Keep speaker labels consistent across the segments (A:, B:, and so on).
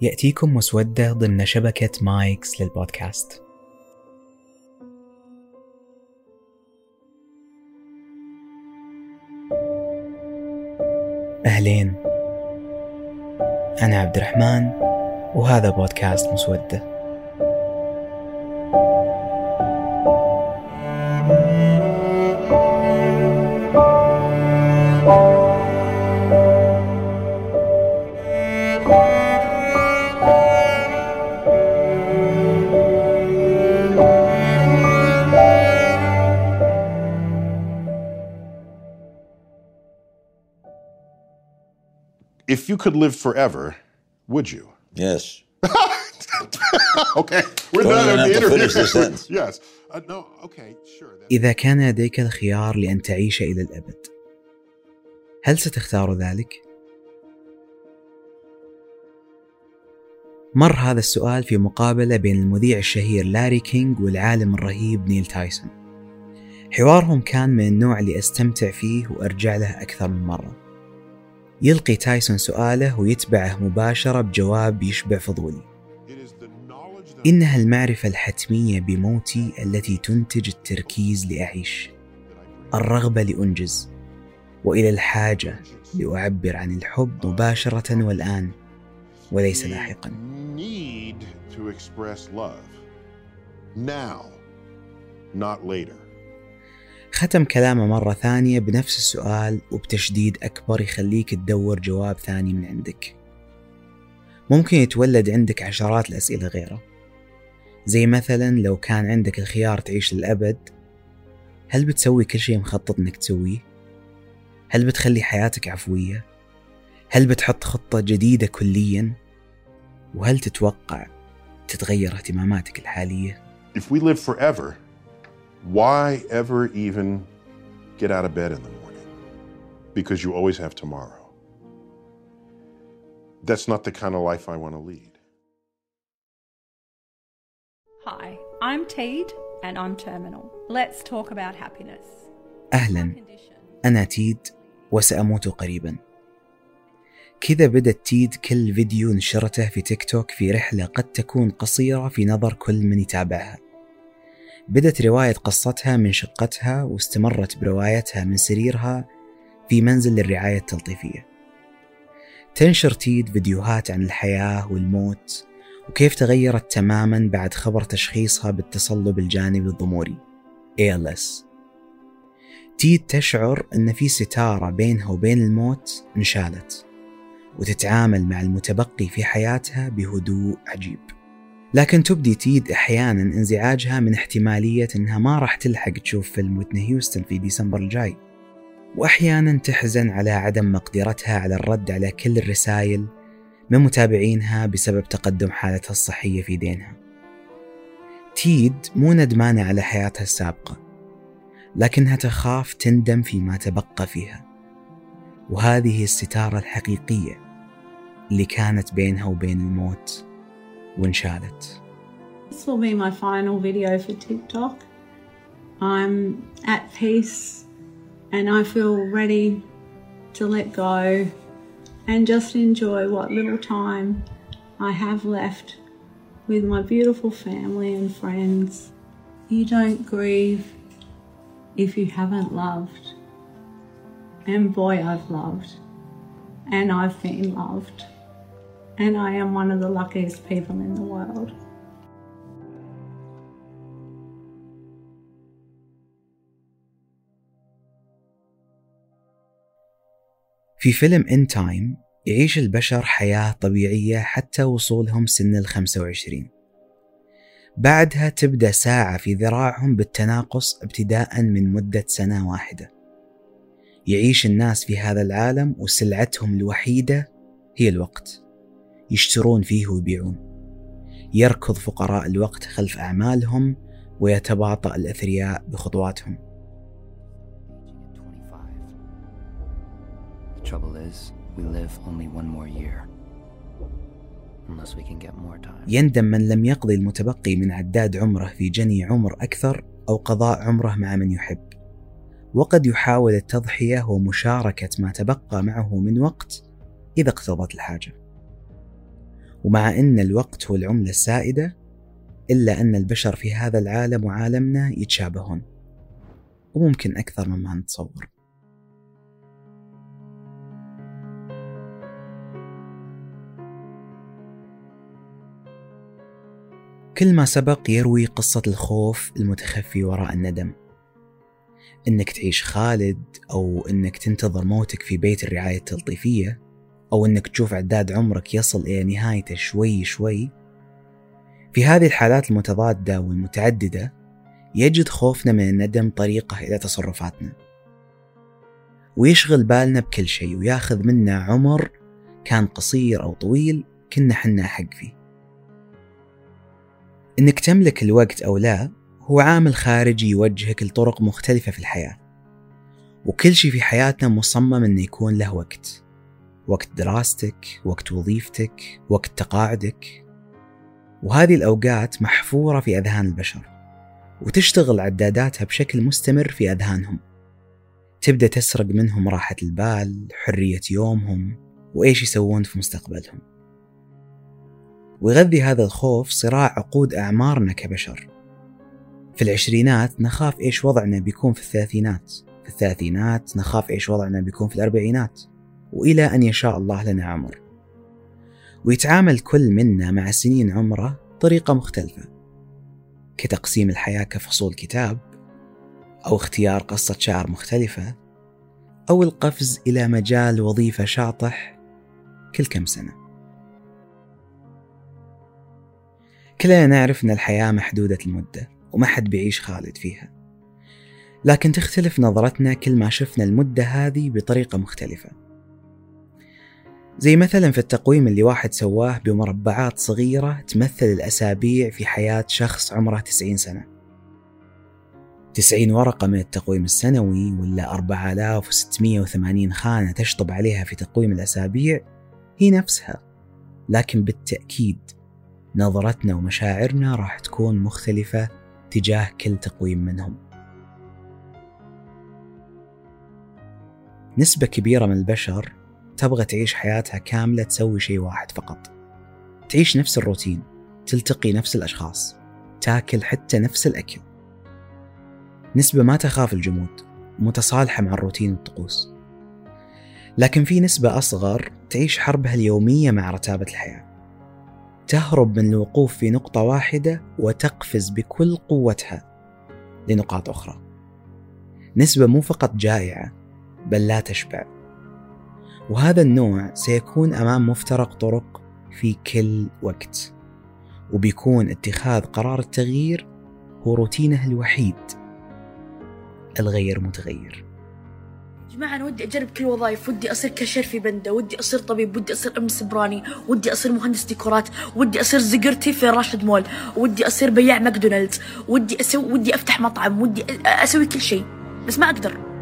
A: يأتيكم مسودة ضمن شبكة مايكس للبودكاست. أهلين. أنا عبد الرحمن وهذا بودكاست
B: مسودة. Could live forever, would you?
C: Yes.
B: okay, we're done with the interview. yes. Uh, no. Okay. Sure. That-
A: إذا كان لديك الخيار لأن تعيش إلى الأبد هل ستختار ذلك؟ مر هذا السؤال في مقابلة بين المذيع الشهير لاري كينج والعالم الرهيب نيل تايسون حوارهم كان من النوع اللي أستمتع فيه وأرجع له أكثر من مرة يلقي تايسون سؤاله ويتبعه مباشرة بجواب يشبع فضولي. إنها المعرفة الحتمية بموتي التي تنتج التركيز لأعيش. الرغبة لأنجز. وإلى الحاجة لأعبر عن الحب مباشرة والآن وليس لاحقا.
B: now, not later.
A: ختم كلامه مرة ثانية بنفس السؤال وبتشديد أكبر يخليك تدور جواب ثاني من عندك ممكن يتولد عندك عشرات الأسئلة غيره زي مثلا لو كان عندك الخيار تعيش للأبد هل بتسوي كل شيء مخطط إنك تسويه؟ هل بتخلي حياتك عفوية؟ هل بتحط خطة جديدة كليا؟ وهل تتوقع تتغير اهتماماتك الحالية؟
B: If we live forever, why ever even get out of bed in the morning? Because you always have tomorrow. That's not the kind of life I want to lead.
D: Hi, I'm Teed and I'm terminal. Let's talk about happiness.
A: أهلا أنا تيد وسأموت قريبا كذا بدت تيد كل فيديو نشرته في تيك توك في رحلة قد تكون قصيرة في نظر كل من يتابعها بدت رواية قصتها من شقتها واستمرت بروايتها من سريرها في منزل للرعاية التلطيفية. تنشر تيد فيديوهات عن الحياة والموت وكيف تغيرت تماما بعد خبر تشخيصها بالتصلب الجانبي الضموري ALS تيد تشعر أن في ستارة بينها وبين الموت انشالت وتتعامل مع المتبقي في حياتها بهدوء عجيب. لكن تبدي تيد أحيانا انزعاجها من احتمالية أنها ما راح تلحق تشوف فيلم ويتني هيوستن في ديسمبر الجاي. وأحيانا تحزن على عدم مقدرتها على الرد على كل الرسائل من متابعينها بسبب تقدم حالتها الصحية في دينها. تيد مو ندمانة على حياتها السابقة لكنها تخاف تندم فيما تبقى فيها. وهذه الستارة الحقيقية اللي كانت بينها وبين الموت. وانشالت
E: This will be my final video for TikTok. I'm at peace and I feel ready to let go and just enjoy what little time I have left with my beautiful family and friends. You don't grieve if you haven't loved. And boy, I've loved. And I've been loved. And I am one of the luckiest people in the world.
A: في فيلم إن تايم يعيش البشر حياة طبيعية حتى وصولهم سن ال 25 بعدها تبدأ ساعة في ذراعهم بالتناقص ابتداء من مدة سنة واحدة. يعيش الناس في هذا العالم وسلعتهم الوحيدة هي الوقت. يشترون فيه ويبيعون. يركض فقراء الوقت خلف أعمالهم ويتباطأ الأثرياء بخطواتهم. يندم من لم يقضي المتبقي من عداد عمره في جني عمر أكثر أو قضاء عمره مع من يحب. وقد يحاول التضحية ومشاركة ما تبقى معه من وقت إذا اقتضت الحاجة. ومع أن الوقت هو العملة السائدة إلا أن البشر في هذا العالم وعالمنا يتشابهون. وممكن أكثر مما نتصور. كل ما سبق يروي قصة الخوف المتخفي وراء الندم. إنك تعيش خالد أو إنك تنتظر موتك في بيت الرعاية التلطيفية أو إنك تشوف عداد عمرك يصل إلى نهايته شوي شوي في هذه الحالات المتضادة والمتعددة يجد خوفنا من الندم طريقة إلى تصرفاتنا. ويشغل بالنا بكل شيء وياخذ منا عمر كان قصير أو طويل كنا حنا حق فيه. إنك تملك الوقت أو لا هو عامل خارجي يوجهك لطرق مختلفة في الحياة وكل شيء في حياتنا مصمم إنه يكون له وقت. وقت دراستك وقت وظيفتك وقت تقاعدك. وهذه الأوقات محفورة في أذهان البشر وتشتغل عداداتها بشكل مستمر في أذهانهم. تبدأ تسرق منهم راحة البال حرية يومهم وإيش يسوون في مستقبلهم. ويغذي هذا الخوف صراع عقود أعمارنا كبشر. في العشرينات نخاف إيش وضعنا بيكون في الثلاثينات. في الثلاثينات نخاف إيش وضعنا بيكون في الأربعينات. وإلى أن يشاء الله لنا عمر. ويتعامل كل منا مع سنين عمره بطريقة مختلفة كتقسيم الحياة كفصول كتاب أو اختيار قصة شعر مختلفة أو القفز إلى مجال وظيفة شاطح كل كم سنة. كلنا نعرف أن الحياة محدودة المدة وما حد بيعيش خالد فيها. لكن تختلف نظرتنا كل ما شفنا المدة هذه بطريقة مختلفة. زي مثلا في التقويم اللي واحد سواه بمربعات صغيرة تمثل الأسابيع في حياة شخص عمره 90 سنة. 90 ورقة من التقويم السنوي ولا 4680 خانة تشطب عليها في تقويم الأسابيع هي نفسها. لكن بالتأكيد نظرتنا ومشاعرنا راح تكون مختلفة تجاه كل تقويم منهم. نسبة كبيرة من البشر تبغى تعيش حياتها كاملة تسوي شيء واحد فقط. تعيش نفس الروتين تلتقي نفس الأشخاص تاكل حتى نفس الأكل. نسبة ما تخاف الجمود متصالحة مع الروتين والطقوس لكن في نسبة أصغر تعيش حربها اليومية مع رتابة الحياة. تهرب من الوقوف في نقطة واحدة وتقفز بكل قوتها لنقاط أخرى. نسبة مو فقط جائعة بل لا تشبع. وهذا النوع سيكون أمام مفترق طرق في كل وقت وبيكون اتخاذ قرار التغيير هو روتينه الوحيد الغير متغير.
C: جماعة أنا ودي أجرب كل الوظائف ودي أصير كاشير في بندة ودي أصير طبيب ودي أصير أم سبراني ودي أصير مهندس ديكورات ودي أصير زقرتي في راشد مول ودي أصير بياع ماكدونالدز ودي أسوي ودي أفتح مطعم ودي أسوي كل شيء بس ما أقدر.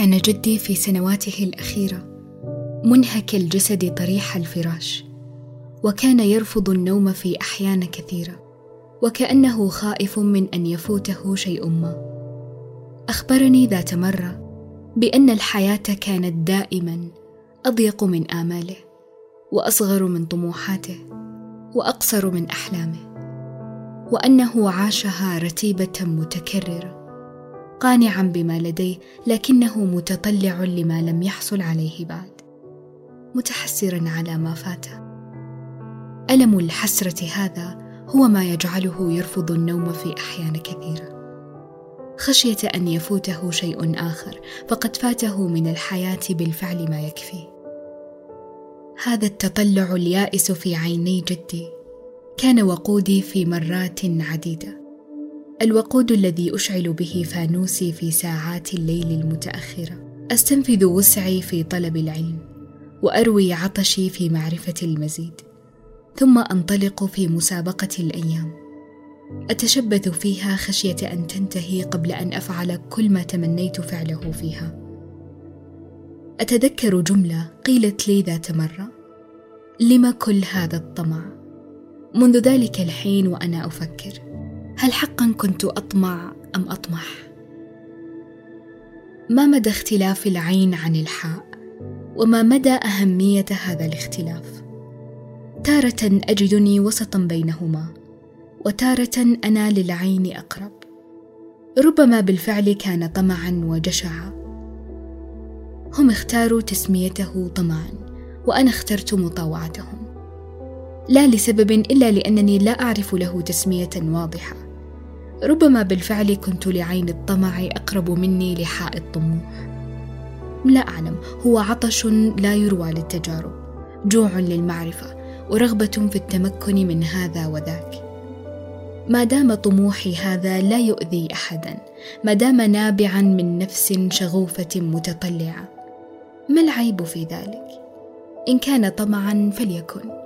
F: كان جدي في سنواته الأخيرة منهك الجسد طريح الفراش وكان يرفض النوم في أحيان كثيرة وكأنه خائف من أن يفوته شيء ما. أخبرني ذات مرة بأن الحياة كانت دائما أضيق من آماله وأصغر من طموحاته وأقصر من أحلامه وأنه عاشها رتيبة متكررة. قانعا بما لديه لكنه متطلع لما لم يحصل عليه بعد. متحسرا على ما فاته ألم الحسرة هذا؟ هو ما يجعله يرفض النوم في أحيان كثيرة. خشية أن يفوته شيء آخر فقد فاته من الحياة بالفعل ما يكفي. هذا التطلع اليائس في عيني جدي. كان وقودي في مرات عديدة. الوقود الذي أشعل به فانوسي في ساعات الليل المتأخرة. أستنفذ وسعي في طلب العلم وأروي عطشي في معرفة المزيد. ثم أنطلق في مسابقة الأيام. أتشبث فيها خشية أن تنتهي قبل أن أفعل كل ما تمنيت فعله فيها. أتذكر جملة قيلت لي ذات مرة لم كل هذا الطمع؟ منذ ذلك الحين وأنا أفكر. هل حقا كنت أطمع أم أطمح؟ ما مدى اختلاف العين عن الحاء؟ وما مدى أهمية هذا الاختلاف؟ تارة أجدني وسطا بينهما وتارة أنا للعين أقرب. ربما بالفعل كان طمعا وجشعا. هم اختاروا تسميته طمعا وأنا اخترت مطاوعتهم. لا لسبب إلا لأنني لا أعرف له تسمية واضحة. ربما بالفعل كنت لعين الطمع أقرب مني لحاء الطموح لا أعلم هو عطش لا يروى للتجارب. جوع للمعرفة ورغبة في التمكن من هذا وذاك. ما دام طموحي هذا لا يؤذي احدا. ما دام نابعا من نفس شغوفة متطلعة. ما العيب في ذلك؟ إن كان طمعا فليكن.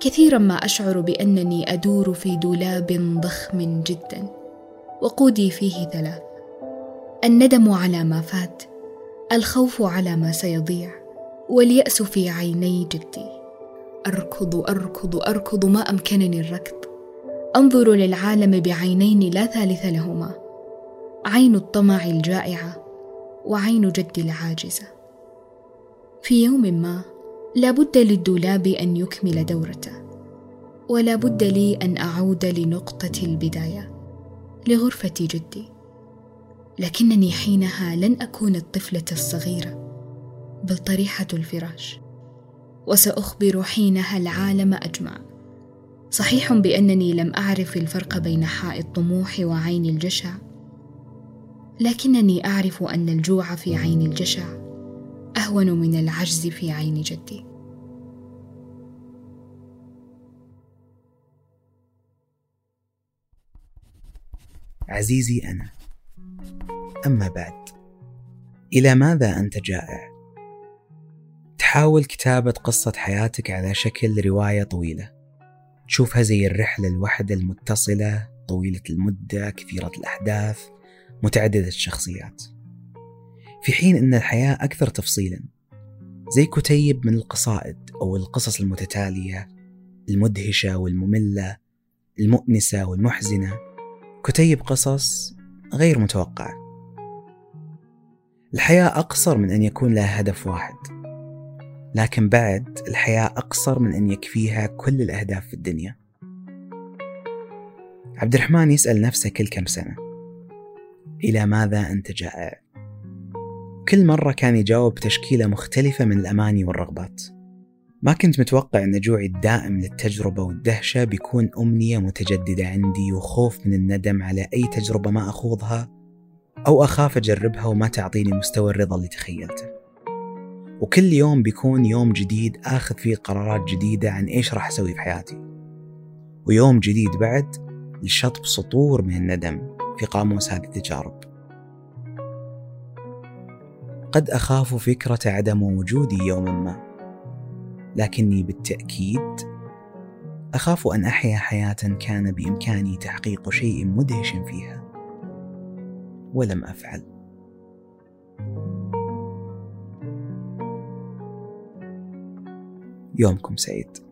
F: كثيرا ما أشعر بأنني أدور في دولاب ضخم جدا وقودي فيه ثلاث. الندم على ما فات الخوف على ما سيضيع واليأس في عيني جدي. أركض أركض أركض ما أمكنني الركض. أنظر للعالم بعينين لا ثالث لهما. عين الطمع الجائعة وعين جدي العاجزة. في يوم ما لا بد للدولاب أن يكمل دورته ولا بد لي أن أعود لنقطة البداية لغرفة جدي. لكنني حينها لن أكون الطفلة الصغيرة بل طريحة الفراش. وسأخبر حينها العالم أجمع. صحيح بأنني لم أعرف الفرق بين حاء الطموح وعين الجشع لكنني أعرف أن الجوع في عين الجشع أهون من العجز في عين جدي.
A: عزيزي أنا أما بعد إلى ماذا أنت جائع؟ تحاول كتابة قصة حياتك على شكل رواية طويلة. تشوفها زي الرحلة الواحدة المتصلة طويلة المدة كثيرة الأحداث متعددة الشخصيات. في حين أن الحياة أكثر تفصيلا. زي كتيب من القصائد أو القصص المتتالية المدهشة والمملة المؤنسة والمحزنة. كتيب قصص غير متوقعة الحياة أقصر من أن يكون لها هدف واحد. لكن بعد الحياة أقصر من أن يكفيها كل الأهداف في الدنيا. عبد الرحمن يسأل نفسه كل كم سنة إلى ماذا أنت جائع؟ كل مرة كان يجاوب بتشكيلة مختلفة من الأماني والرغبات. ما كنت متوقع أن جوعي الدائم للتجربة والدهشة بيكون أمنية متجددة عندي وخوف من الندم على أي تجربة ما أخوضها أو أخاف أجربها وما تعطيني مستوى الرضا اللي تخيلته. وكل يوم بيكون يوم جديد آخذ فيه قرارات جديدة عن إيش راح أسوي في حياتي. ويوم جديد بعد لشطب سطور من الندم في قاموس هذه التجارب. قد أخاف فكرة عدم وجودي يوما ما. لكني بالتأكيد أخاف أن أحيا حياة كان بإمكاني تحقيق شيء مدهش فيها. ولم أفعل. يومكم سعيد.